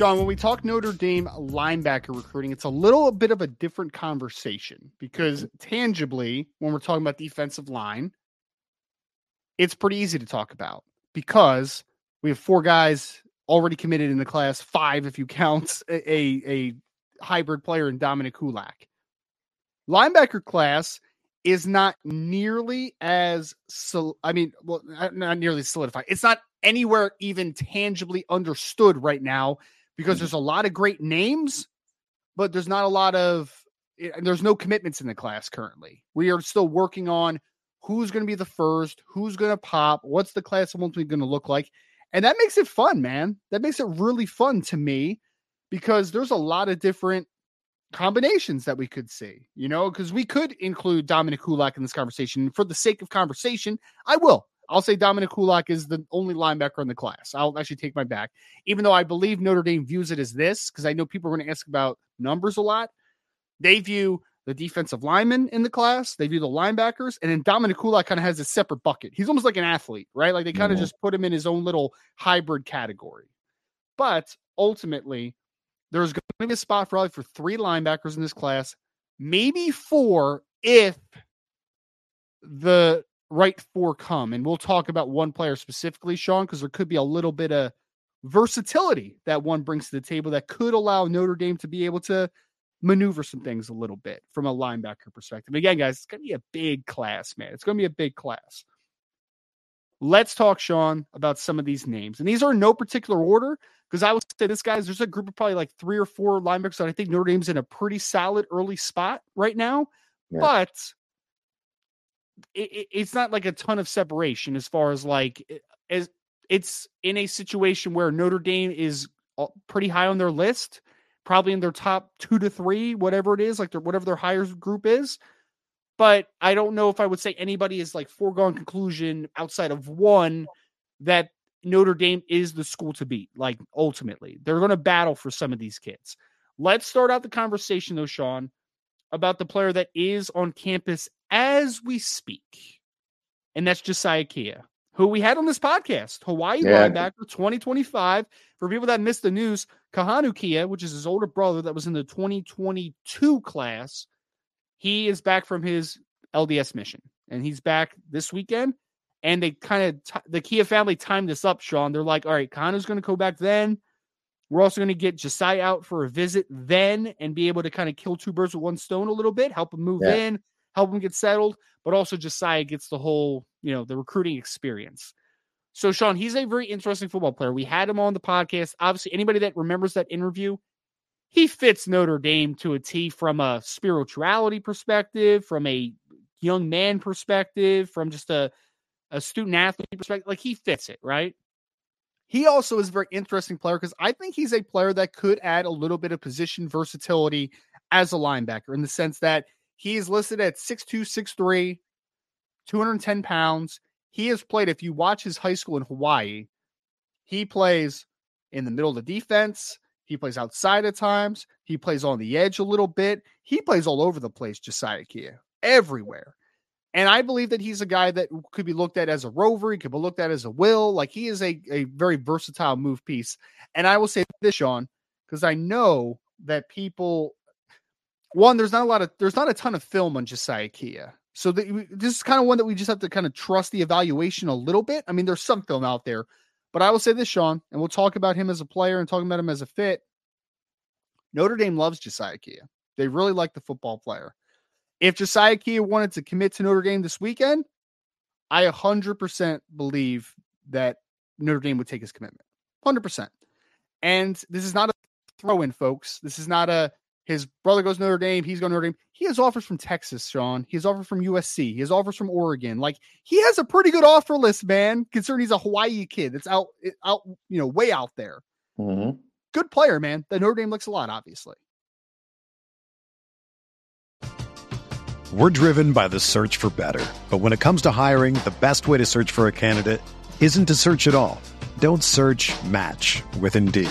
Sean, when we talk Notre Dame linebacker recruiting, it's a little bit of a different conversation because mm-hmm. tangibly, when we're talking about defensive line, it's pretty easy to talk about because we have four guys already committed in the class, five if you count a, a hybrid player in Dominic Kulak. Linebacker class is not nearly as I mean, well, not nearly solidified. It's not anywhere even tangibly understood right now because there's a lot of great names, but there's not a lot of eh, there's no commitments in the class currently. We are still working on who's going to be the first, who's going to pop, what's the class ultimately going to look like. And that makes it fun, man. That makes it really fun to me because there's a lot of different combinations that we could see, you know, because we could include Dominic Kulak in this conversation. For the sake of conversation, I will. I'll say Dominic Kulak is the only linebacker in the class. I'll actually take my back, even though I believe Notre Dame views it as this, because I know people are going to ask about numbers a lot. They view the defensive linemen in the class, they view the linebackers, and then Dominic Kulak kind of has a separate bucket. He's almost like an athlete, right? Like they kind of mm-hmm. just put him in his own little hybrid category. But ultimately, there's going to be a spot probably for three linebackers in this class, maybe four if the right four come. And we'll talk about one player specifically, Sean, because there could be a little bit of versatility that one brings to the table that could allow Notre Dame to be able to maneuver some things a little bit from a linebacker perspective. Again, guys, it's going to be a big class, man. It's going to be a big class. Let's talk, Sean, about some of these names. And these are in no particular order because I would say this, guys, there's a group of probably like three or four linebackers that I think Notre Dame's in a pretty solid early spot right now. Yeah. But it, it's not like a ton of separation as far as like as it's in a situation where Notre Dame is pretty high on their list, probably in their top two to three, whatever it is, like their whatever their higher group is. But I don't know if I would say anybody is like foregone conclusion outside of one that Notre Dame is the school to beat. Like ultimately, they're going to battle for some of these kids. Let's start out the conversation though, Sean, about the player that is on campus as we speak. And that's Josiah Kia, who we had on this podcast, Hawaii yeah. linebacker 2025. For people that missed the news, Kahanu Kia, which is his older brother that was in the 2022 class, he is back from his LDS mission and he's back this weekend. And they kind of, t- the Kia family timed this up, Sean. They're like, all right, Kahanu's going to go back then. We're also going to get Josiah out for a visit then and be able to kind of kill two birds with one stone a little bit, help him move yeah. in, help him get settled, but also Josiah gets the whole, you know, the recruiting experience. So, Sean, he's a very interesting football player. We had him on the podcast. Obviously, anybody that remembers that interview, he fits Notre Dame to a T from a spirituality perspective, from a young man perspective, from just a, a student athlete perspective. Like he fits it, right? He also is a very interesting player because I think he's a player that could add a little bit of position versatility as a linebacker in the sense that he is listed at 6'2, 6'3, 210 pounds. He has played, if you watch his high school in Hawaii, he plays in the middle of the defense. He plays outside at times. He plays on the edge a little bit. He plays all over the place, Josiah Kia, everywhere. And I believe that he's a guy that could be looked at as a rover. He could be looked at as a will. Like he is a, a very versatile move piece. And I will say this, Sean, because I know that people, one, there's not a lot of, there's not a ton of film on Josiah Kia. So the, this is kind of one that we just have to kind of trust the evaluation a little bit. I mean, there's some film out there, but I will say this, Sean, and we'll talk about him as a player and talking about him as a fit. Notre Dame loves Josiah Kia. They really like the football player. If Josiah Kia wanted to commit to Notre Dame this weekend, I 100% believe that Notre Dame would take his commitment. 100%. And this is not a throw in, folks. This is not a his brother goes to Notre Dame, he's going to Notre Dame. He has offers from Texas, Sean. He has offers from USC. He has offers from Oregon. Like he has a pretty good offer list, man, considering he's a Hawaii kid that's out, out, you know, way out there. Mm-hmm. Good player, man. The Notre Dame looks a lot, obviously. We're driven by the search for better. But when it comes to hiring, the best way to search for a candidate isn't to search at all. Don't search match with Indeed.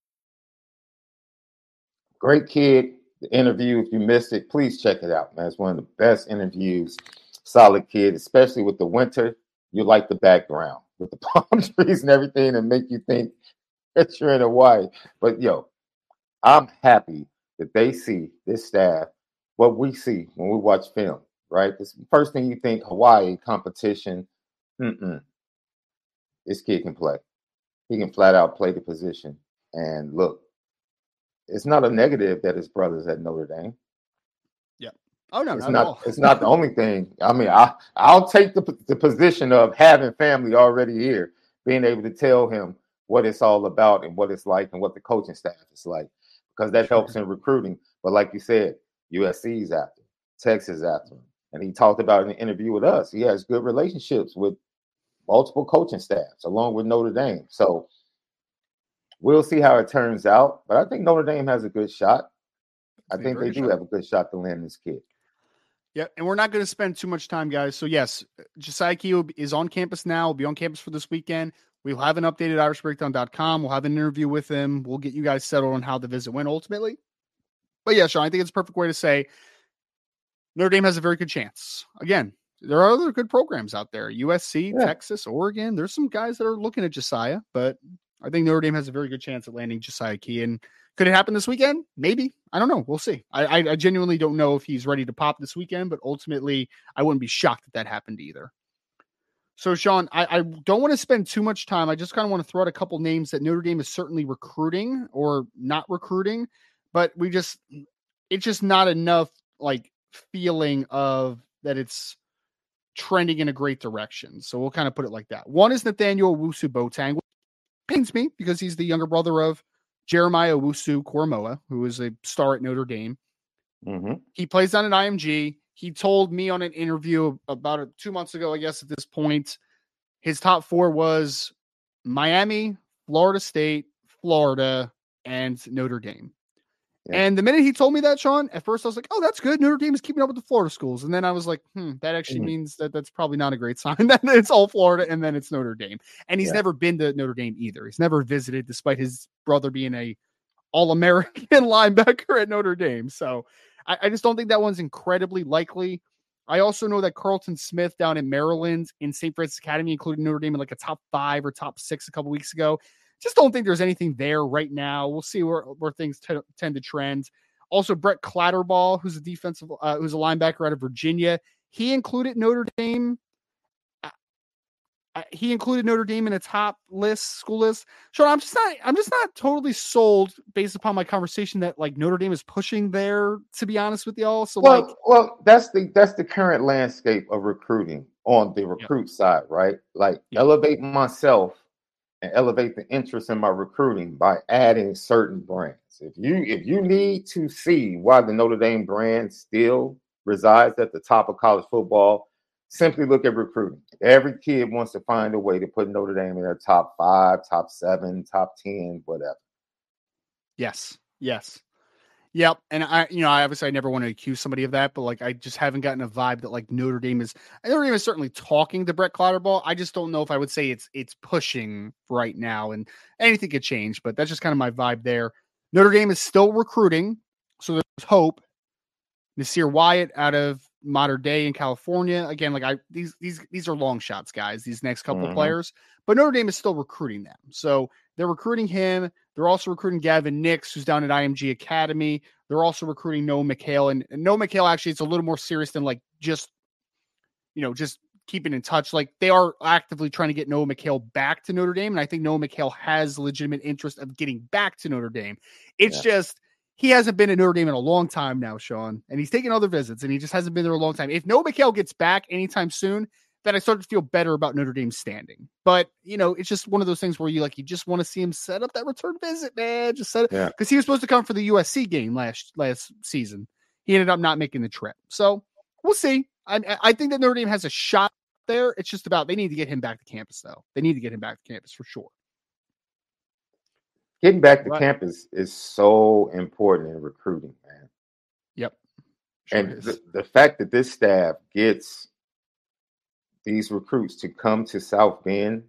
Great kid. The interview, if you missed it, please check it out, man. It's one of the best interviews. Solid kid, especially with the winter. You like the background with the palm trees and everything and make you think that you're in Hawaii. But yo, I'm happy that they see this staff, what we see when we watch film, right? This first thing you think Hawaii competition. Mm-mm. This kid can play. He can flat out play the position. And look, it's not a negative that his brother's at Notre Dame. Yeah. Oh no, it's not. not it's not the only thing. I mean, I I'll take the the position of having family already here, being able to tell him what it's all about and what it's like and what the coaching staff is like, because that helps in recruiting. But like you said, USC's after, Texas after him, and he talked about in an interview with us. He has good relationships with multiple coaching staffs along with Notre Dame. So We'll see how it turns out, but I think Notre Dame has a good shot. I think they do shot. have a good shot to land this kid. Yeah, and we're not going to spend too much time, guys. So yes, Josiah Kia is on campus now. Will be on campus for this weekend. We'll have an updated IrishBreakdown.com. We'll have an interview with him. We'll get you guys settled on how the visit went ultimately. But yeah, Sean, I think it's a perfect way to say Notre Dame has a very good chance. Again, there are other good programs out there. USC, yeah. Texas, Oregon. There's some guys that are looking at Josiah, but I think Notre Dame has a very good chance at landing Josiah Kia. And could it happen this weekend? Maybe. I don't know. We'll see. I, I, I genuinely don't know if he's ready to pop this weekend, but ultimately, I wouldn't be shocked if that happened either. So, Sean, I, I don't want to spend too much time. I just kind of want to throw out a couple names that Notre Dame is certainly recruiting or not recruiting, but we just, it's just not enough like feeling of that it's trending in a great direction. So we'll kind of put it like that. One is Nathaniel Owusu Boateng, pains me because he's the younger brother of Jeremiah Owusu Koramoah, who is a star at Notre Dame. Mm-hmm. He plays on an IMG. He told me on an interview about two months ago, I guess at this point, his top four was Miami, Florida State, Florida, and Notre Dame. Yeah. And the minute he told me that, Sean, at first I was like, "Oh, that's good. Notre Dame is keeping up with the Florida schools." And then I was like, "Hmm, that actually Mhm. means that that's probably not a great sign. that it's all Florida, and then it's Notre Dame." And he's Yeah. never been to Notre Dame either. He's never visited, despite his brother being a All American linebacker at Notre Dame. So I, I just don't think that one's incredibly likely. I also know that Carlton Smith down in Maryland in St. Frances Academy included Notre Dame in like a top five or top six a couple weeks ago. Just don't think there's anything there right now. We'll see where, where things t- tend to trend. Also, Brett Clatterball, who's a defensive, uh, who's a linebacker out of Virginia, he included Notre Dame. uh, uh, He included Notre Dame in a top list, school list. Sean, I'm just not, I'm just not totally sold based upon my conversation that like Notre Dame is pushing there. To be honest with y'all, so well, like, well, that's the that's the current landscape of recruiting on the recruit side, right? Like Yeah. elevate myself and elevate the interest in my recruiting by adding certain brands. If you if you need to see why the Notre Dame brand still resides at the top of college football, simply look at recruiting. Every kid wants to find a way to put Notre Dame in their top five, top seven, top ten, whatever. Yes. Yes. Yep. And I, you know, I obviously I never want to accuse somebody of that, but like I just haven't gotten a vibe that like Notre Dame is Notre Dame is certainly talking to Brett Clatterball. I just don't know if I would say it's it's pushing right now and anything could change, but that's just kind of my vibe there. Notre Dame is still recruiting, so there's hope. Nasir Wyatt out of Mater Dei in California. Again, like I these these these are long shots, guys, these next couple of Mhm. players. But Notre Dame is still recruiting them. So they're recruiting him. They're also recruiting Gavin Nix, who's down at IMG Academy. They're also recruiting Noah McHale. And, and Noah McHale actually it's a little more serious than like just, you know, just keeping in touch. Like they are actively trying to get Noah McHale back to Notre Dame. And I think Noah McHale has legitimate interest of getting back to Notre Dame. It's Yeah. just he hasn't been at Notre Dame in a long time now, Sean, and he's taking other visits and he just hasn't been there a long time. If Noah McHale gets back anytime soon, then I start to feel better about Notre Dame's standing. But you know, it's just one of those things where you like you just want to see him set up that return visit, man. Just set it Yeah. because he was supposed to come for the USC game last last season. He ended up not making the trip. So we'll see. I I think that Notre Dame has a shot there. It's just about they need to get him back to campus though. They need to get him back to campus for sure. Getting back to Right. campus is so important in recruiting, man. Yep. Sure and the, the fact that this staff gets these recruits to come to South Bend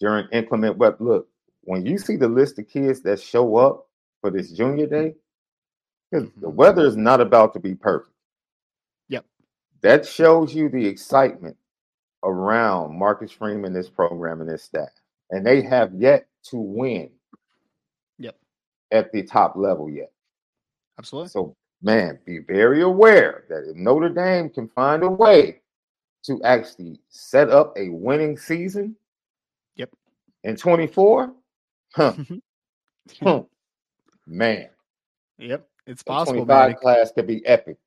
during inclement weather. Look, when you see the list of kids that show up for this junior day, 'cause the Mhm. weather is not about to be perfect. Yep. That shows you the excitement around Marcus Freeman, this program, and this staff. And they have yet to win Yep. at the top level yet. Absolutely. So, man, be very aware that if Notre Dame can find a way to actually set up a winning season Yep. in 24, huh, huh, man, Yep. It's the possible, 25 man. Class could be epic.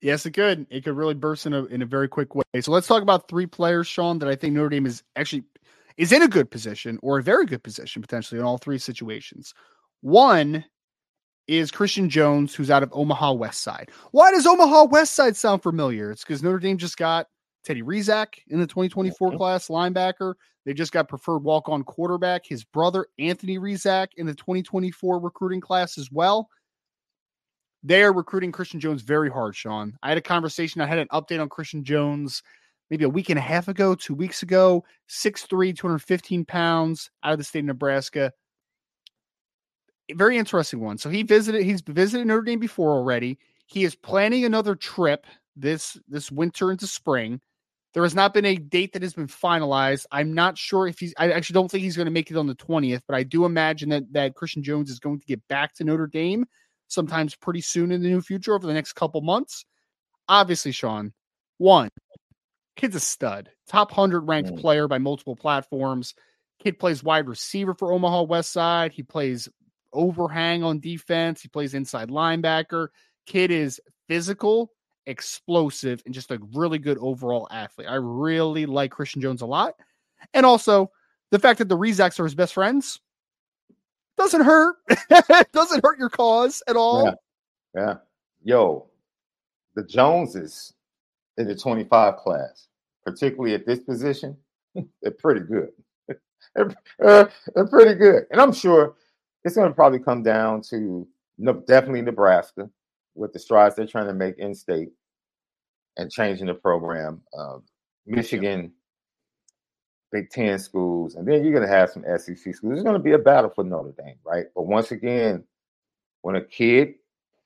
Yes, it could. It could really burst in a in a very quick way. So let's talk about three players, Sean, that I think Notre Dame is actually is in a good position or a very good position potentially in all three situations. One is Christian Jones, who's out of Omaha West Side. Why does Omaha West Side sound familiar? It's because Notre Dame just got Teddy Rezac in the 2024 Mhm. class linebacker. They just got preferred walk-on quarterback. His brother Anthony Rezac in the 2024 recruiting class as well. They are recruiting Christian Jones very hard, Sean. I had a conversation. I had an update on Christian Jones maybe a week and a half ago, two weeks ago. 6'3, 215 pounds out of the state of Nebraska. Very interesting one. So he visited, he's visited Notre Dame before already. He is planning another trip this this winter into spring. There has not been a date that has been finalized. I'm not sure if he's I actually don't think he's going to make it on the 20th, but I do imagine that that Christian Jones is going to get back to Notre Dame sometimes pretty soon in the near future over the next couple months. Obviously, Sean, one, kid's a stud, top 100 ranked Mm. player by multiple platforms. Kid plays wide receiver for Omaha West Side. He plays overhang on defense. He plays inside linebacker. Kid is physical, explosive, and just a really good overall athlete. I really like Christian Jones a lot. And also the fact that the Rezacs are his best friends doesn't hurt. doesn't hurt your cause at all. Yeah. Yeah. Yo, the Joneses in the 25 class, particularly at this position, they're pretty good. Uh, they're pretty good. And I'm sure it's going to probably come down to definitely Nebraska with the strides they're trying to make in state and changing the program. Uh, Michigan, Big Ten schools, and then you're going to have some SEC schools. There's going to be a battle for Notre Dame, right? But once again, when a kid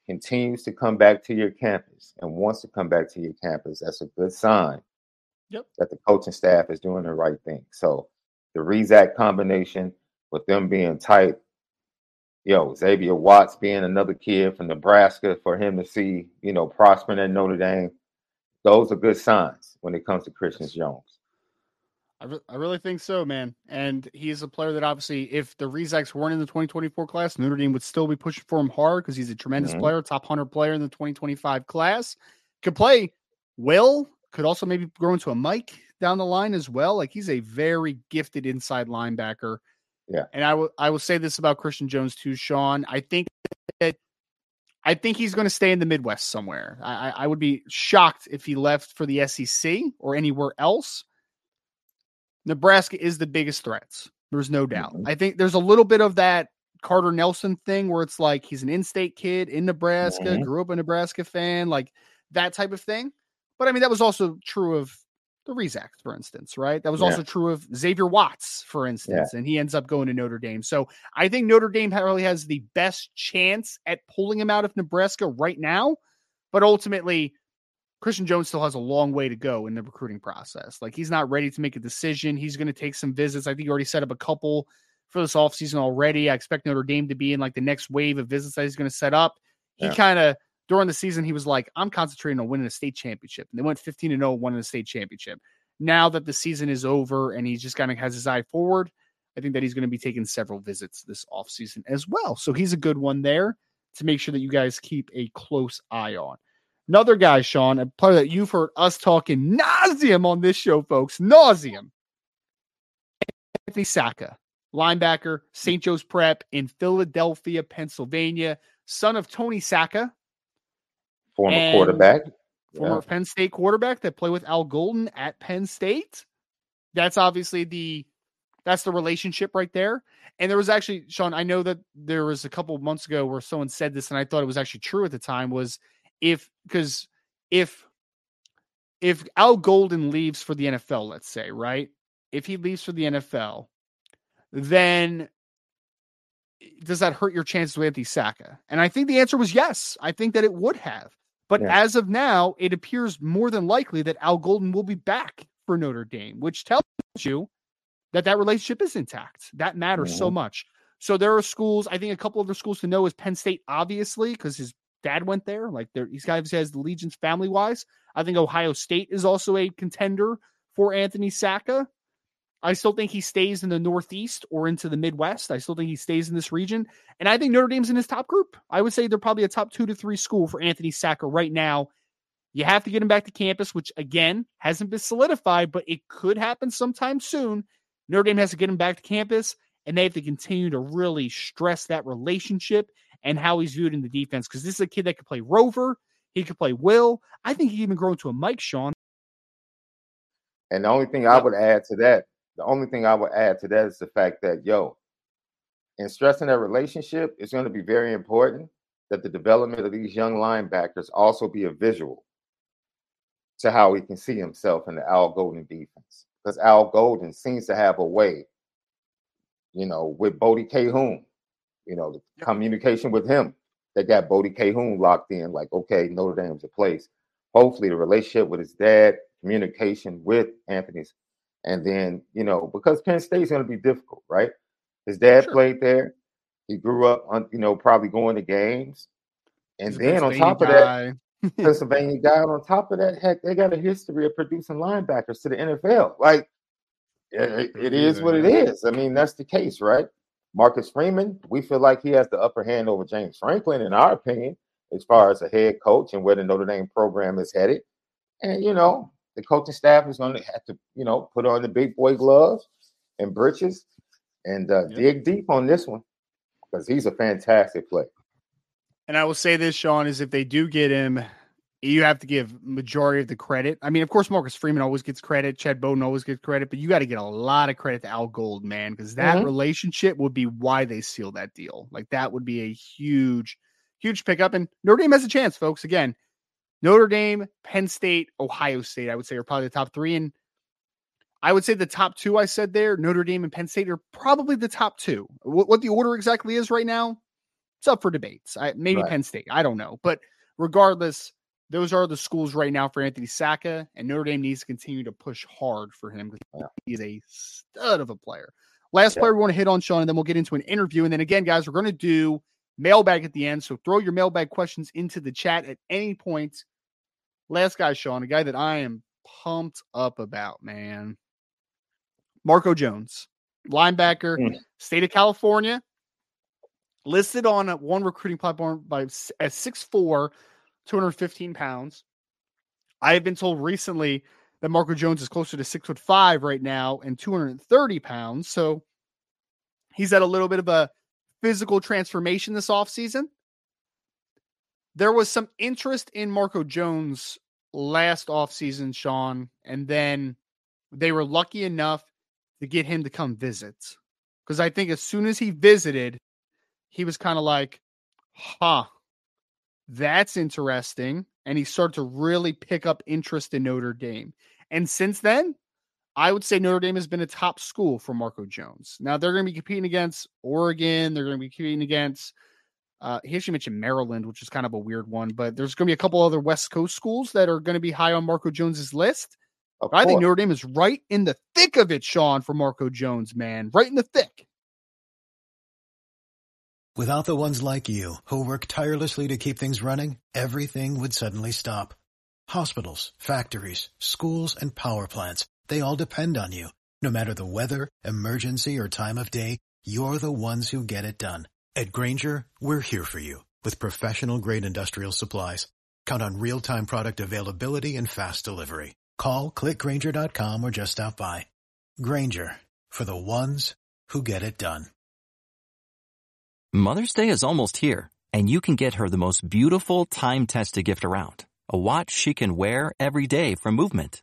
continues to come back to your campus and wants to come back to your campus, that's a good sign yep. that the coaching staff is doing the right thing. So the Rezac combination with them being tight, yo, Xavier Watts being another kid from Nebraska for him to see, you know, prospering at Notre Dame, those are good signs when it comes to Christian Jones. I, re- I really think so, man. And he's a player that obviously, if the Rezacs weren't in the 2024 class, Notre Dame would still be pushing for him hard because he's a tremendous mm-hmm. player, top 100 player in the 2025 class. Could play well, could also maybe grow into a Mike down the line as well. Like he's a very gifted inside linebacker. Yeah. And I will I will say this about Christian Jones too, Sean. I think that I think he's going to stay in the Midwest somewhere. I, I would be shocked if he left for the SEC or anywhere else. Nebraska is the biggest threats. There's no doubt. Mm-hmm. I think there's a little bit of that Carter Nelson thing where it's like he's an in-state kid in Nebraska, mm-hmm. grew up a Nebraska fan, like that type of thing. But I mean, that was also true of the Rezac, for instance, right? That was yeah. also true of Xavier Watts, for instance, yeah. and he ends up going to Notre Dame. So I think Notre Dame really has the best chance at pulling him out of Nebraska right now. But ultimately, Christian Jones still has a long way to go in the recruiting process. Like he's not ready to make a decision. He's going to take some visits. I think he already set up a couple for this offseason already. I expect Notre Dame to be in like the next wave of visits that he's going to set up. He yeah. kind of during the season, he was like, I'm concentrating on winning a state championship. And they went 15 and 0, winning a state championship. Now that the season is over and he's just kind of has his eye forward, I think that he's going to be taking several visits this offseason as well. So he's a good one there to make sure that you guys keep a close eye on. Another guy, Sean, a player that you've heard us talking nauseum on this show, folks, nauseum. Anthony Sacca, linebacker, St. Joe's Prep in Philadelphia, Pennsylvania, son of Tony Sacca, former and quarterback, former yeah. Penn State quarterback that played with Al Golden at Penn State. That's obviously the that's the relationship right there. And there was actually Sean. I know that there was a couple months ago where someone said this, and I thought it was actually true at the time. Was if because if if Al Golden leaves for the NFL, let's say, right? If he leaves for the NFL, then does that hurt your chances with Anthony Sacca? And I think the answer was yes. I think that it would have. But yeah. as of now, it appears more than likely that Al Golden will be back for Notre Dame, which tells you that that relationship is intact. That matters mm-hmm. so much. So there are schools. I think a couple other schools to know is Penn State, obviously, because his dad went there. Like there, these guys has the legions family wise. I think Ohio State is also a contender for Anthony Sacca. I still think he stays in the Northeast or into the Midwest. I still think he stays in this region. And I think Notre Dame's in his top group. I would say they're probably a top two to three school for Anthony Sacca right now. You have to get him back to campus, which again hasn't been solidified, but it could happen sometime soon. Notre Dame has to get him back to campus, and they have to continue to really stress that relationship and how he's viewed in the defense because this is a kid that could play rover. He could play will. I think he even grow into a Mike Sean. And the only thing I would add to that the only thing I would add to that is the fact that, yo, in stressing that relationship, it's going to be very important that the development of these young linebackers also be a visual to how he can see himself in the Al Golden defense. Because Al Golden seems to have a way, you know, with Bodie Kahoun, you know, the yep. communication with him that got Bodie Kahoun locked in, like, okay, Notre Dame's a place. Hopefully, the relationship with his dad, communication with Anthony's and then, you know, because Penn State's going to be difficult, right? His dad sure. played there. He grew up, on, you know, probably going to games. And then on top guy. of that, Pennsylvania guy, on top of that, heck, they got a history of producing linebackers to the NFL. Like, it, it is what it is. I mean, that's the case, right? Marcus Freeman, we feel like he has the upper hand over James Franklin, in our opinion, as far as a head coach and where the Notre Dame program is headed. And, you know, the coaching staff is going to have to, you know, put on the big boy gloves and britches and uh, yep. dig deep on this one because he's a fantastic player. And I will say this, Sean, is if they do get him, you have to give majority of the credit. I mean, of course, Marcus Freeman always gets credit, Chad Bowden always gets credit, but you got to get a lot of credit to Al Gold, man, because that mm-hmm. relationship would be why they seal that deal. Like that would be a huge, huge pickup. And Notre Dame has a chance, folks. Again, Notre Dame, Penn State, Ohio State, I would say are probably the top three. And I would say the top two I said there, Notre Dame and Penn State are probably the top two. What, what the order exactly is right now, it's up for debates. I, maybe right. Penn State, I don't know. But regardless, those are the schools right now for Anthony Sacca, and Notre Dame needs to continue to push hard for him because he is a stud of a player. Last yeah. player we want to hit on, Sean, and then we'll get into an interview. And then again, guys, we're going to do mailbag at the end. So throw your mailbag questions into the chat at any point. Last guy, Sean, a guy that I am pumped up about, man. Marco Jones, linebacker, mm. state of California, listed on one recruiting platform by at 6'4, 215 pounds. I have been told recently that Marco Jones is closer to six foot five right now and 230 pounds. So he's had a little bit of a physical transformation this offseason. There was some interest in Marco Jones last offseason, Sean, and then they were lucky enough to get him to come visit. Because I think as soon as he visited, he was kind of like, huh, that's interesting. And he started to really pick up interest in Notre Dame. And since then, I would say Notre Dame has been a top school for Marco Jones. Now they're going to be competing against Oregon. They're going to be competing against. Uh, he actually mentioned Maryland, which is kind of a weird one, but there's going to be a couple other West Coast schools that are going to be high on Marco Jones's list. I think Notre Dame is right in the thick of it, Sean, for Marco Jones, man. Right in the thick. Without the ones like you, who work tirelessly to keep things running, everything would suddenly stop. Hospitals, factories, schools, and power plants, they all depend on you. No matter the weather, emergency, or time of day, you're the ones who get it done. At Grainger, we're here for you with professional grade industrial supplies. Count on real time product availability and fast delivery. Call clickgrainger.com or just stop by. Grainger for the ones who get it done. Mother's Day is almost here, and you can get her the most beautiful time tested gift around a watch she can wear every day from Movement.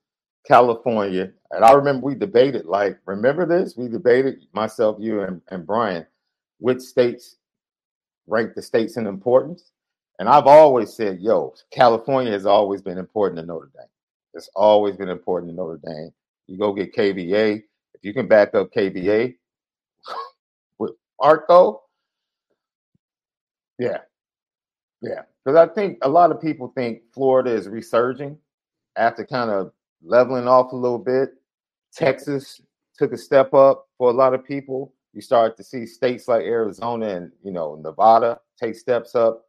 California, and I remember we debated, like, remember this? We debated, myself, you, and, and Brian, which states rank the states in importance. And I've always said, yo, California has always been important to Notre Dame. It's always been important to Notre Dame. You go get KVA. If you can back up KVA with Arco, yeah. Yeah. Because I think a lot of people think Florida is resurging after kind of leveling off a little bit. Texas took a step up for a lot of people. You start to see states like Arizona and you know Nevada take steps up.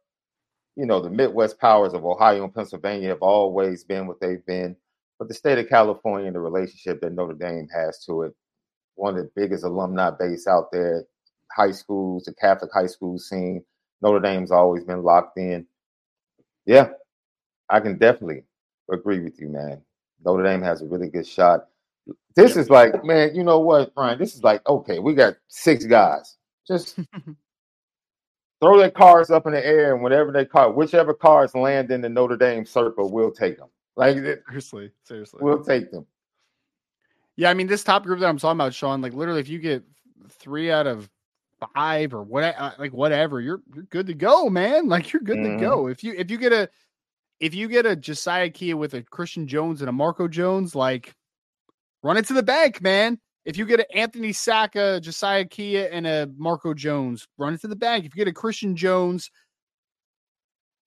You know the Midwest powers of Ohio and Pennsylvania have always been what they've been, but the state of California and the relationship that Notre Dame has to it, one of the biggest alumni base out there, high schools, the Catholic high school scene, Notre Dame's always been locked in. Yeah, I can definitely agree with you, man. Notre Dame has a really good shot. This is like, man, you know what, Brian? This is like, okay, we got six guys. Just throw their cars up in the air, and whatever they call, whichever cars land in the Notre Dame circle, we'll take them. Like seriously, seriously, we'll take them. Yeah, I mean, this top group that I'm talking about, Sean, like literally, if you get three out of five or what uh, like whatever you're you're good to go man like you're good mm-hmm. to go if you if you get a if you get a josiah kia with a christian jones and a marco jones like run it to the bank, man. If you get an Anthony Sacca, Josiah Kia, and a Marco Jones, run it to the bank. If you get a Christian Jones,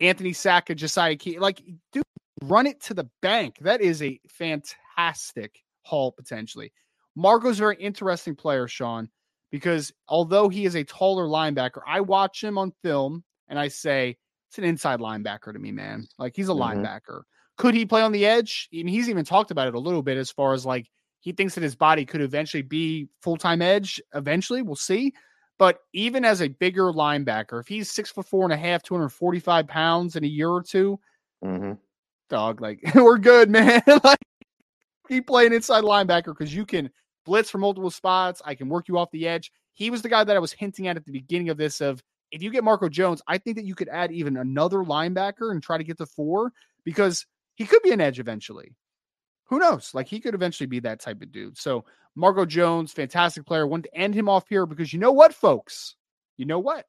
Anthony Sacca, Josiah Kia, like, dude, run it to the bank. That is a fantastic haul potentially. Marco's a very interesting player, Sean, because although he is a taller linebacker, I watch him on film and I say, it's an inside linebacker to me, man. Like he's a mm-hmm. linebacker. Could he play on the edge? I mean, he's even talked about it a little bit as far as like he thinks that his body could eventually be full time edge. Eventually, we'll see. But even as a bigger linebacker, if he's six foot four and a half, 245 pounds in a year or 2 mm-hmm. dog, like we're good, man. like keep playing inside linebacker because you can blitz from multiple spots. I can work you off the edge. He was the guy that I was hinting at at the beginning of this of if you get Marco Jones, I think that you could add even another linebacker and try to get to four because he could be an edge eventually. Who knows? Like he could eventually be that type of dude. So Marco Jones, fantastic player. Wanted to end him off here because you know what, folks? You know what?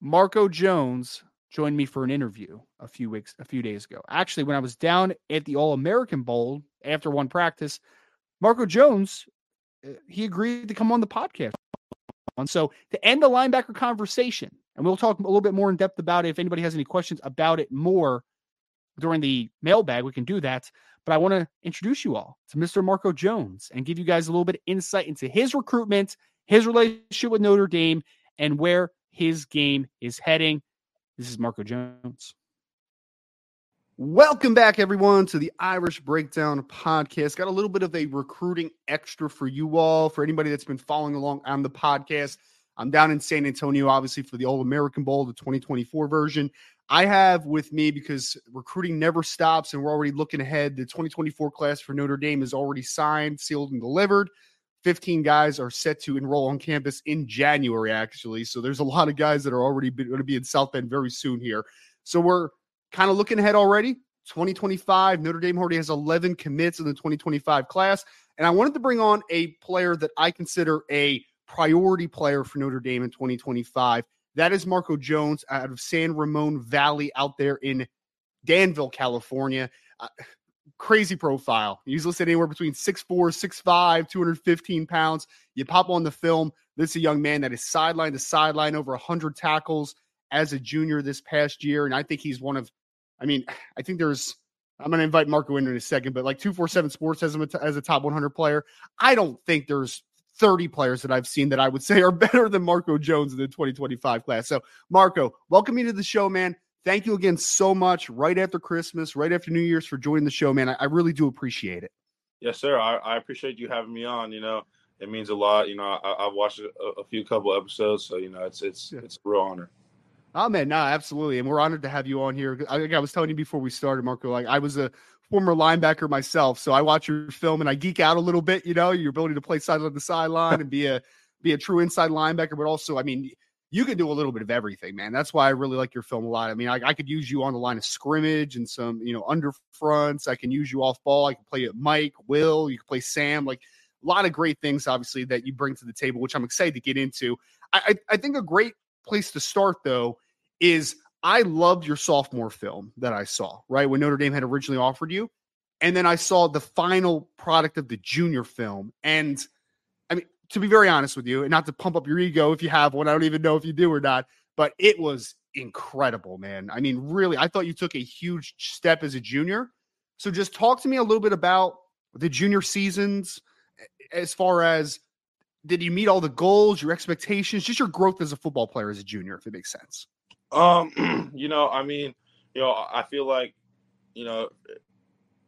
Marco Jones joined me for an interview a few weeks, a few days ago. Actually, when I was down at the All American Bowl after one practice, Marco Jones, uh, he agreed to come on the podcast. And so to end the linebacker conversation, and we'll talk a little bit more in depth about it. If anybody has any questions about it more during the mailbag, we can do that. But I want to introduce you all to Mr. Marco Jones and give you guys a little bit of insight into his recruitment, his relationship with Notre Dame, and where his game is heading. This is Marco Jones. Welcome back, everyone, to the Irish Breakdown podcast. Got a little bit of a recruiting extra for you all, for anybody that's been following along on the podcast. I'm down in San Antonio, obviously, for the All American Bowl, the 2024 version. I have with me because recruiting never stops and we're already looking ahead. The 2024 class for Notre Dame is already signed, sealed, and delivered. 15 guys are set to enroll on campus in January, actually. So there's a lot of guys that are already going to be in South Bend very soon here. So we're kind of looking ahead already. 2025, Notre Dame already has 11 commits in the 2025 class. And I wanted to bring on a player that I consider a priority player for Notre Dame in 2025. That is Marco Jones out of San Ramon Valley out there in Danville, California. Uh, crazy profile. He's listed anywhere between 6'4, 6'5, 215 pounds. You pop on the film. This is a young man that is sideline to sideline, over 100 tackles as a junior this past year. And I think he's one of I mean, I think there's. I'm going to invite Marco in in a second, but like 247 Sports has him as a top 100 player. I don't think there's 30 players that I've seen that I would say are better than Marco Jones in the 2025 class. So, Marco, welcome you to the show, man. Thank you again so much. Right after Christmas, right after New Year's, for joining the show, man. I, I really do appreciate it. Yes, sir. I, I, appreciate you having me on. You know, it means a lot. You know, I, have watched a, a, few couple episodes, so you know, it's it's yeah. it's a real honor. Oh man, no, absolutely, and we're honored to have you on here. I think I was telling you before we started, Marco. Like I was a former linebacker myself, so I watch your film and I geek out a little bit. You know, your ability to play sideline to sideline and be a be a true inside linebacker, but also, I mean, you can do a little bit of everything, man. That's why I really like your film a lot. I mean, I, I could use you on the line of scrimmage and some, you know, under fronts. I can use you off ball. I can play it Mike, Will. You can play Sam. Like a lot of great things, obviously, that you bring to the table, which I'm excited to get into. I, I think a great place to start, though, is I loved your sophomore film that I saw, right? When Notre Dame had originally offered you. And then I saw the final product of the junior film. And I mean, to be very honest with you, and not to pump up your ego if you have one, I don't even know if you do or not, but it was incredible, man. I mean, really, I thought you took a huge step as a junior. So just talk to me a little bit about the junior seasons as far as did you meet all the goals, your expectations, just your growth as a football player as a junior, if it makes sense. Um, you know, I mean, you know, I feel like, you know,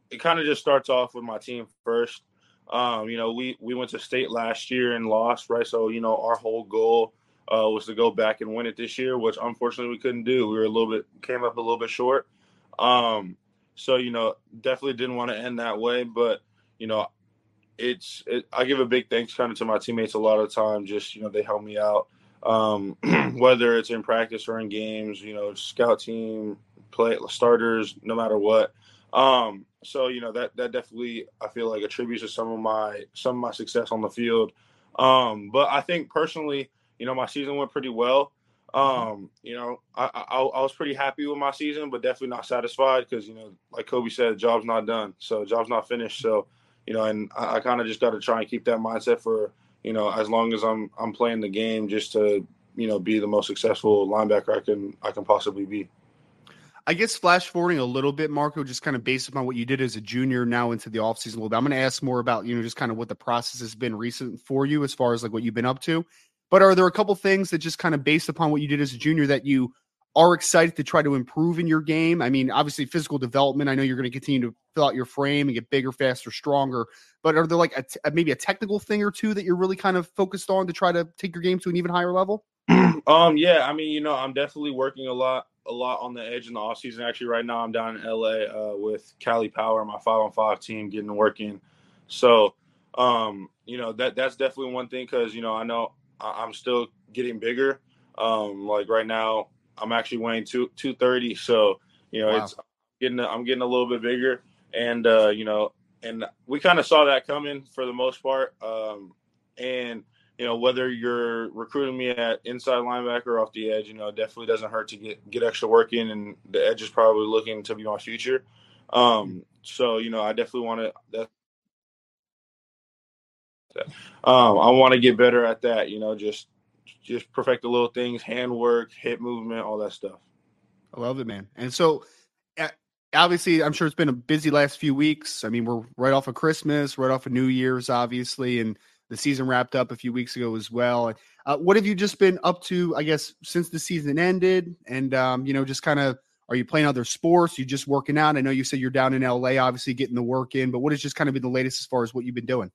it kind of just starts off with my team first. Um, you know, we we went to state last year and lost, right? So, you know, our whole goal uh, was to go back and win it this year, which unfortunately we couldn't do. We were a little bit came up a little bit short. Um, so you know, definitely didn't want to end that way, but you know, it's it, I give a big thanks kind of to my teammates a lot of time. Just you know, they help me out um, whether it's in practice or in games, you know, scout team, play starters, no matter what. Um, so you know that that definitely I feel like attributes to some of my some of my success on the field. Um, but I think personally, you know, my season went pretty well. Um, you know, I, I, I was pretty happy with my season, but definitely not satisfied because you know, like Kobe said, job's not done, so job's not finished. So, you know, and I, I kind of just got to try and keep that mindset for you know as long as I'm I'm playing the game, just to you know be the most successful linebacker I can I can possibly be. I guess flash forwarding a little bit, Marco, just kind of based upon what you did as a junior now into the offseason a little bit. I'm going to ask more about, you know, just kind of what the process has been recent for you as far as like what you've been up to. But are there a couple things that just kind of based upon what you did as a junior that you are excited to try to improve in your game? I mean, obviously physical development. I know you're going to continue to fill out your frame and get bigger, faster, stronger. But are there like a t- maybe a technical thing or two that you're really kind of focused on to try to take your game to an even higher level? um, yeah, I mean, you know, I'm definitely working a lot a lot on the edge in the off season. Actually, right now I'm down in LA uh, with Cali Power, my five on five team, getting to work in. So, um, you know that that's definitely one thing because you know I know I- am still getting bigger. Um, like right now, I'm actually weighing two two thirty. So you know wow. it's getting I'm getting a little bit bigger, and uh, you know, and we kind of saw that coming for the most part. Um, and you know, whether you're recruiting me at inside linebacker or off the edge, you know, it definitely doesn't hurt to get get extra work in, and the edge is probably looking to be my future. Um, so you know, I definitely want to that. Um, I want to get better at that. You know, just just perfect the little things, handwork, hip movement, all that stuff. I love it, man. And so, obviously, I'm sure it's been a busy last few weeks. I mean, we're right off of Christmas, right off of New Year's, obviously, and the season wrapped up a few weeks ago as well. Uh, what have you just been up to, I guess, since the season ended? And, um, you know, just kind of, are you playing other sports? Are you just working out? I know you said you're down in LA, obviously getting the work in, but what has just kind of been the latest as far as what you've been doing?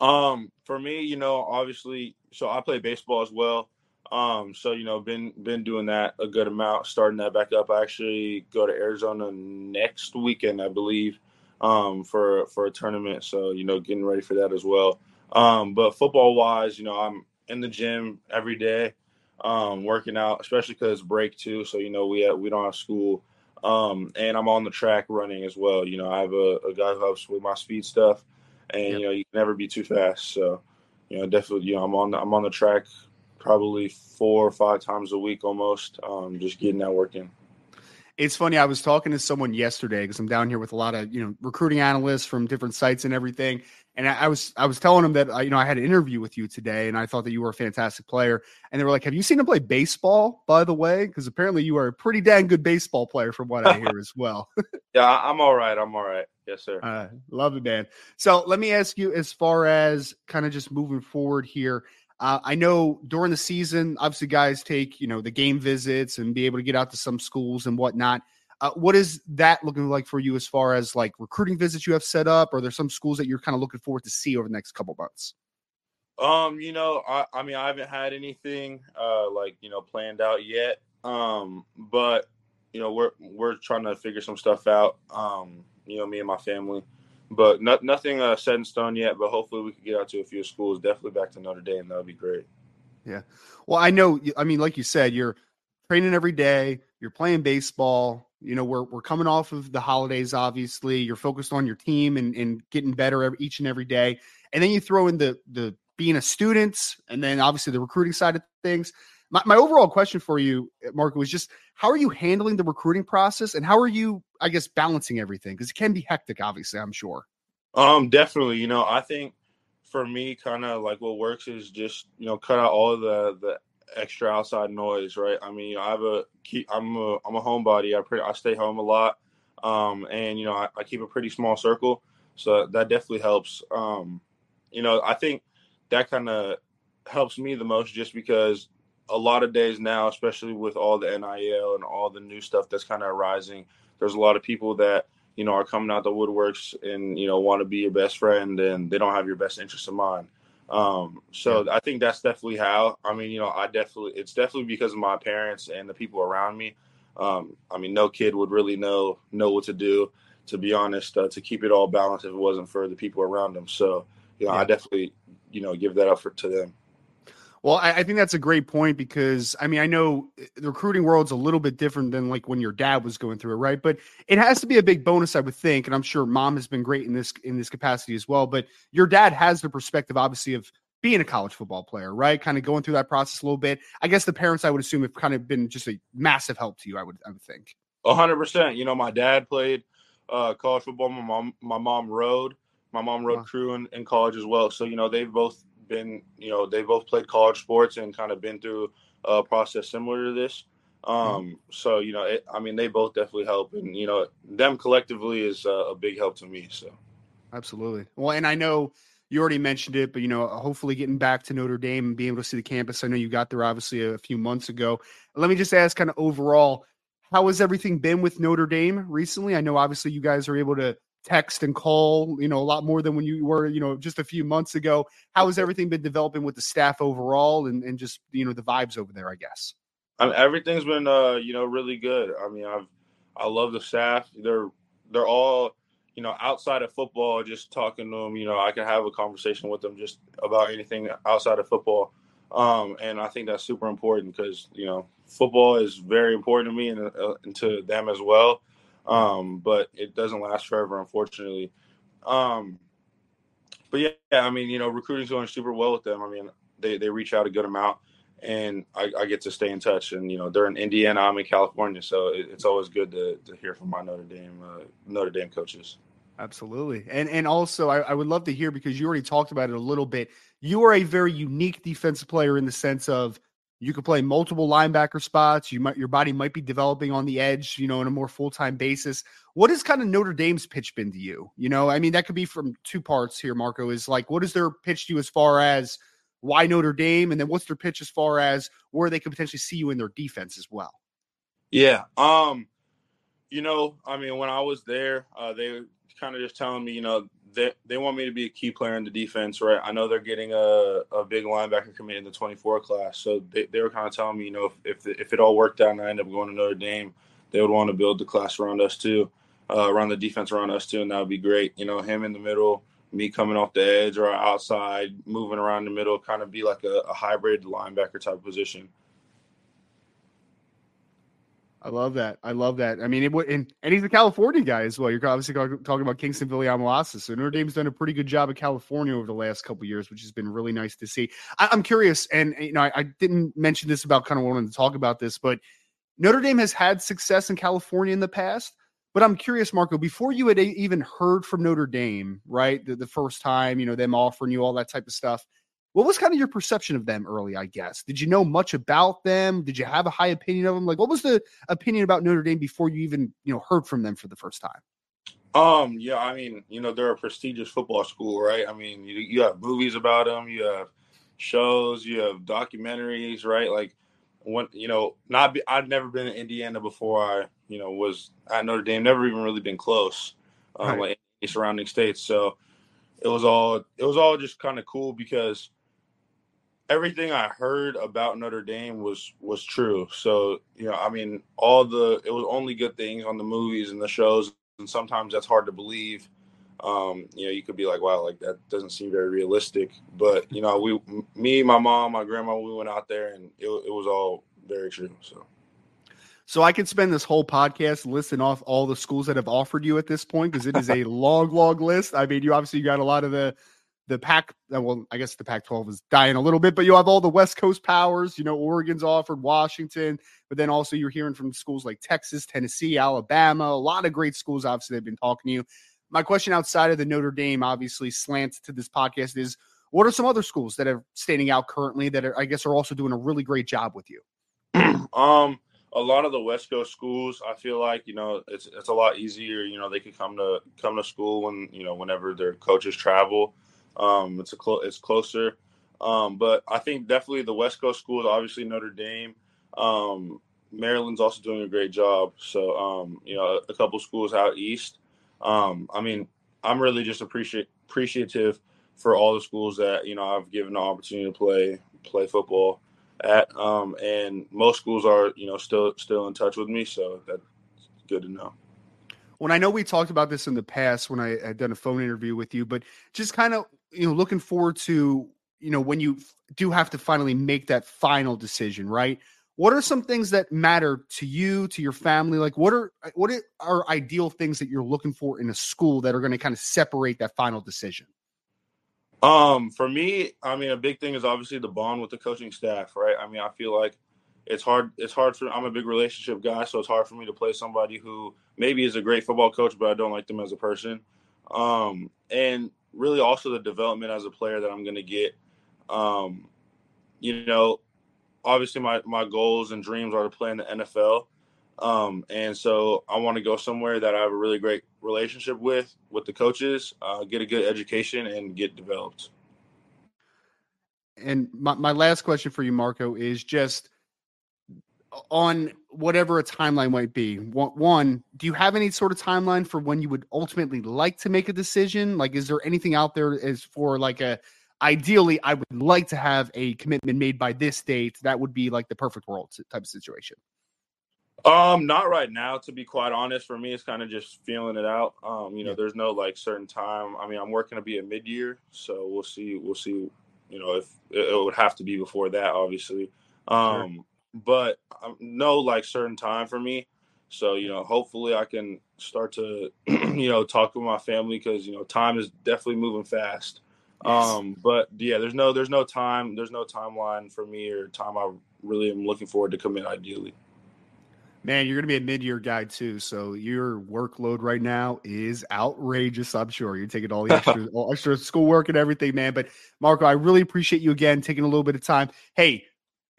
Um, for me, you know, obviously, so I play baseball as well. Um, so you know, been been doing that a good amount, starting that back up. I actually go to Arizona next weekend, I believe, um, for for a tournament. So you know, getting ready for that as well. Um, but football wise, you know, I'm in the gym every day, um, working out, especially because break too. So you know, we have, we don't have school, um, and I'm on the track running as well. You know, I have a, a guy who helps with my speed stuff, and yep. you know, you can never be too fast. So you know, definitely, you know, I'm on the, I'm on the track probably four or five times a week almost, um, just getting that work in. It's funny. I was talking to someone yesterday because I'm down here with a lot of you know recruiting analysts from different sites and everything, and I, I, was I was telling them that uh, you know I had an interview with you today, and I thought that you were a fantastic player. And they were like, "Have you seen him play baseball, by the way? Because apparently you are a pretty dang good baseball player, from what I hear as well." yeah, I'm all right. I'm all right. Yes, sir. Uh, love it, man. So let me ask you, as far as kind of just moving forward here. Uh, I know during the season, obviously, guys take you know the game visits and be able to get out to some schools and whatnot. Uh, what is that looking like for you as far as like recruiting visits you have set up? Are there some schools that you're kind of looking forward to see over the next couple months? Um, you know, I, I mean, I haven't had anything uh like you know planned out yet. Um, but you know, we're we're trying to figure some stuff out. Um, you know, me and my family, but not, nothing uh, set in stone yet. But hopefully, we can get out to a few schools. Definitely back to Notre Dame. That would be great. Yeah. Well, I know. I mean, like you said, you're training every day. You're playing baseball. You know, we're we're coming off of the holidays. Obviously, you're focused on your team and, and getting better every, each and every day. And then you throw in the the being a student, and then obviously the recruiting side of things. My, my overall question for you, Marco, was just how are you handling the recruiting process, and how are you, I guess, balancing everything? Because it can be hectic. Obviously, I'm sure. Um, definitely. You know, I think for me, kind of like what works is just you know cut out all the the extra outside noise, right? I mean, I have a keep, I'm a, I'm a homebody. I pretty I stay home a lot, um, and you know I, I, keep a pretty small circle, so that definitely helps. Um, you know, I think that kind of helps me the most, just because a lot of days now, especially with all the NIL and all the new stuff that's kind of arising, there's a lot of people that you know are coming out the woodworks and you know want to be your best friend, and they don't have your best interest in mind. Um, so yeah. I think that's definitely how. I mean, you know, I definitely it's definitely because of my parents and the people around me. Um, I mean, no kid would really know know what to do. To be honest, uh, to keep it all balanced, if it wasn't for the people around them. So, you know, yeah. I definitely, you know, give that up for, to them. Well, I, I, think that's a great point because I mean I know eh, the recruiting world's a little bit different than like when your dad was going through it, right? But it has to be a big bonus, I would think, and I'm sure mom has been great in this in this capacity as well. But your dad has the perspective, obviously, of being a college football player, right? Kind of going through that process a little bit. I guess the parents, I would assume, have kind of been just a massive help to you. I would, I would think. A hundred percent. You know, my dad played uh, college football. My mom, my mom rode My mom rode Wow. crew in, in college as well. So, you know, they've both been, you know, they both played college sports and kind of been through a process similar to this. Um, so, you know, it, I mean, they both definitely help. And, you know, them collectively is uh, a big help to me. So, Absolutely. Well, and I know you already mentioned it, but you know, hopefully getting back to Notre Dame and being able to see the campus. I know you got there obviously a few months ago. Let me just ask, kind of overall, how has everything been with Notre Dame recently? I know obviously you guys are able to text and call, you know, a lot more than when you were, you know, just a few months ago. How has everything been developing with the staff overall and, and just, you know, the vibes over there, I guess? I mean, everything's been, uh, you know, really good. I mean, I've, I love the staff. They're, they're all, you know, outside of football, just talking to them, you know, I can have a conversation with them just about anything outside of football. Um, and I think that's super important because, you know, football is very important to me and, uh, and to them as well. Um, but it doesn't last forever, unfortunately. Um, but yeah, I mean, you know, recruiting's going super well with them. I mean, they, they reach out a good amount and I, I get to stay in touch. And, you know, they're in Indiana, I'm in California. So it, it's always good to, to hear from my Notre Dame, uh, Notre Dame coaches. Absolutely. And and also I, I would love to hear because you already talked about it a little bit. You are a very unique defensive player in the sense of you could play multiple linebacker spots. You might your body might be developing on the edge, you know, on a more full-time basis. What has kind of Notre Dame's pitch been to you? You know, I mean, that could be from two parts here, Marco, is like what is their pitch to you as far as why Notre Dame? And then what's their pitch as far as where they could potentially see you in their defense as well? Yeah. Um, you know, I mean, when I was there, uh, they were kind of just telling me, you know, they, they want me to be a key player in the defense, right? I know they're getting a, a big linebacker commit in the 24 class. So they, they were kind of telling me, you know, if, if, if it all worked out and I end up going to Notre Dame, they would want to build the class around us too, uh, around the defense around us too. And that would be great. You know, him in the middle, me coming off the edge or outside, moving around the middle, kind of be like a, a hybrid linebacker type position. I love that. I love that. I mean, it would, and, and he's a California guy as well. You're obviously talking about Kyngstonn Viliamu-Asa. So Notre Dame's done a pretty good job of California over the last couple years, which has been really nice to see. I, am curious, and you know, I, I didn't mention this about kind of wanting to talk about this, but Notre Dame has had success in California in the past. But I'm curious, Marco, before you had even heard from Notre Dame, right? The, the first time, you know, them offering you all that type of stuff. What was kind of your perception of them early, I guess? Did you know much about them? Did you have a high opinion of them? Like, what was the opinion about Notre Dame before you even, you know, heard from them for the first time? Um, yeah, I mean, you know, they're a prestigious football school, right? I mean, you, you have movies about them, you have shows, you have documentaries, right? Like, when you know, not be, I'd never been in Indiana before I, you know, was at Notre Dame. Never even really been close, um, Right. like any surrounding states. So it was all it was all just kind of cool because everything I heard about Notre Dame was was true. So you know, I mean, all the it was only good things on the movies and the shows, and sometimes that's hard to believe. Um, you know, you could be like, wow, like that doesn't seem very realistic. But you know, we, me, my mom, my grandma, we went out there, and it, it was all very true. So So I could spend this whole podcast listing off all the schools that have offered you at this point because it is a long, long list. I mean, you obviously got a lot of the the Pac. uh, Well, I guess the Pac-12 is dying a little bit, but you have all the West Coast powers. You know, Oregon's offered, Washington, but then also you're hearing from schools like Texas, Tennessee, Alabama. A lot of great schools. Obviously, they've been talking to you. My question outside of the Notre Dame, obviously, slants to this podcast is: What are some other schools that are standing out currently that are, I guess, are also doing a really great job with you? um a lot of the west coast schools i feel like you know it's it's a lot easier you know they could come to come to school when you know whenever their coaches travel um it's a clo- it's closer. Um but i think definitely the west coast schools obviously notre dame um maryland's also doing a great job. So um you know a, couple schools out east. Um i mean i'm really just appreciate appreciative for all the schools that you know i've given the opportunity to play play football at. Um and most schools are you know still still in touch with me so that's good to know. When I know we talked about this in the past when I had done a phone interview with you, but just kind of you know looking forward to you know when you do have to finally make that final decision, right? What are some things that matter to you, to your family? Like what are what are, are ideal things that you're looking for in a school that are going to kind of separate that final decision? um for me i mean a big thing is obviously the bond with the coaching staff right i mean i feel like it's hard it's hard for i'm a big relationship guy so it's hard for me to play somebody who maybe is a great football coach but i don't like them as a person um and really also the development as a player that I'm going to get. Um, you know, obviously my my goals and dreams are to play in the NFL. Um, and so I want to go somewhere that I have a really great relationship with, with the coaches, uh, get a good education, and get developed. And my, my last question for you, Marco, is just on whatever a timeline might be. One, do you have any sort of timeline for when you would ultimately like to make a decision? Like, is there anything out there as for like a ideally, I would like to have a commitment made by this date? That would be like the perfect world type of situation. Um, not right now, to be quite honest. For me, it's kind of just feeling it out. Um, you know, yeah. there's no like certain time. I mean, I'm working to be a mid year, so we'll see. We'll see. You know, if it, it would have to be before that, obviously. Um, sure. But um, no like certain time for me. So you know, hopefully, I can start to you know talk with my family because you know time is definitely moving fast. Yes. Um, but yeah, there's no there's no time there's no timeline for me or time I really am looking forward to commit ideally. Man, you're going to be a mid-year guy too, so your workload right now is outrageous. I'm sure you're taking all the extra, all extra schoolwork and everything, man. But Marco, I really appreciate you again taking a little bit of time. Hey,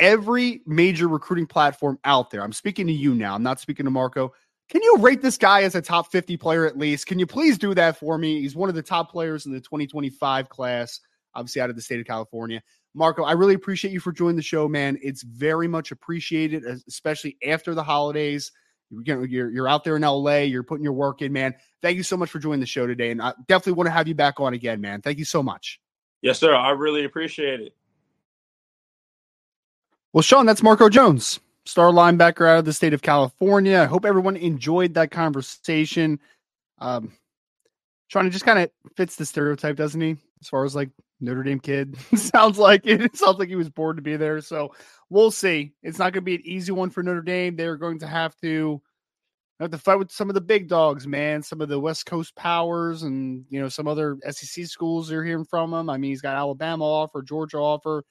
every major recruiting platform out there, I'm speaking to you now. I'm not speaking to Marco. Can you rate this guy as a top 50 player at least? Can you please do that for me? He's one of the top players in the 2025 class, obviously out of the state of California. Marco, I really appreciate you for joining the show, man. It's very much appreciated, especially after the holidays. You're, you're out there in LA, you're putting your work in, man. Thank you so much for joining the show today. And I definitely want to have you back on again, man. Thank you so much. Yes, sir. I really appreciate it. Well, Sean, that's Marco Jones, star linebacker out of the state of California. I hope everyone enjoyed that conversation. Um, Sean, it just kind of fits the stereotype, doesn't he? As far as like Notre Dame kid. sounds like it. it. sounds like he was born to be there. So we'll see. It's not going to be an easy one for Notre Dame. They're going to have to have to fight with some of the big dogs, man. Some of the West Coast powers, and you know some other SEC schools are hearing from him. I mean, he's got Alabama offer, Georgia offer.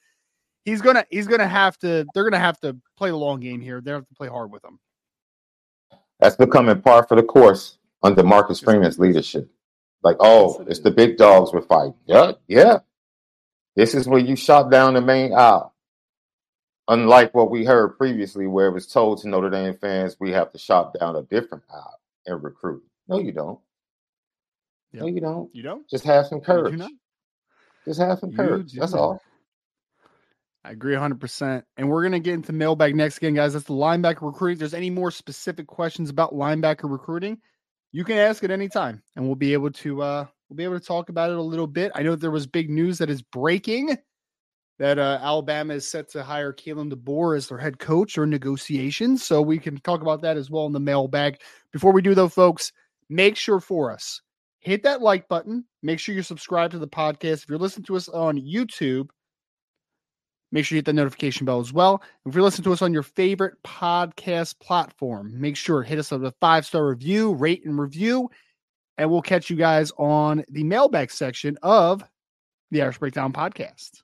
He's gonna he's gonna have to. They're gonna have to play the long game here. They have to play hard with him. That's becoming par for the course under Marcus Freeman's leadership. Like, oh, it's the big dogs we're fighting. Yeah, yeah. This is where you shot down the main aisle. Unlike what we heard previously, where it was told to Notre Dame fans, we have to shop down a different aisle and recruit. No, you don't. Yep. No, you don't. You don't? Just have some courage. Just have some courage. That's all. I agree 100%. And we're going to get into mailbag next again, guys. That's the linebacker recruiting. If there's any more specific questions about linebacker recruiting, you can ask at any time and we'll be able to uh, We'll be able to talk about it a little bit. I know there was big news that is breaking that uh, Alabama is set to hire Kalen DeBoer as their head coach or negotiations. So we can talk about that as well in the mailbag. Before we do, though, folks, make sure for us hit that like button. Make sure you're subscribed to the podcast. If you're listening to us on YouTube, make sure you hit the notification bell as well. If you're listening to us on your favorite podcast platform, make sure to hit us with a five star review, rate and review and we'll catch you guys on the mailbag section of the Irish Breakdown podcast.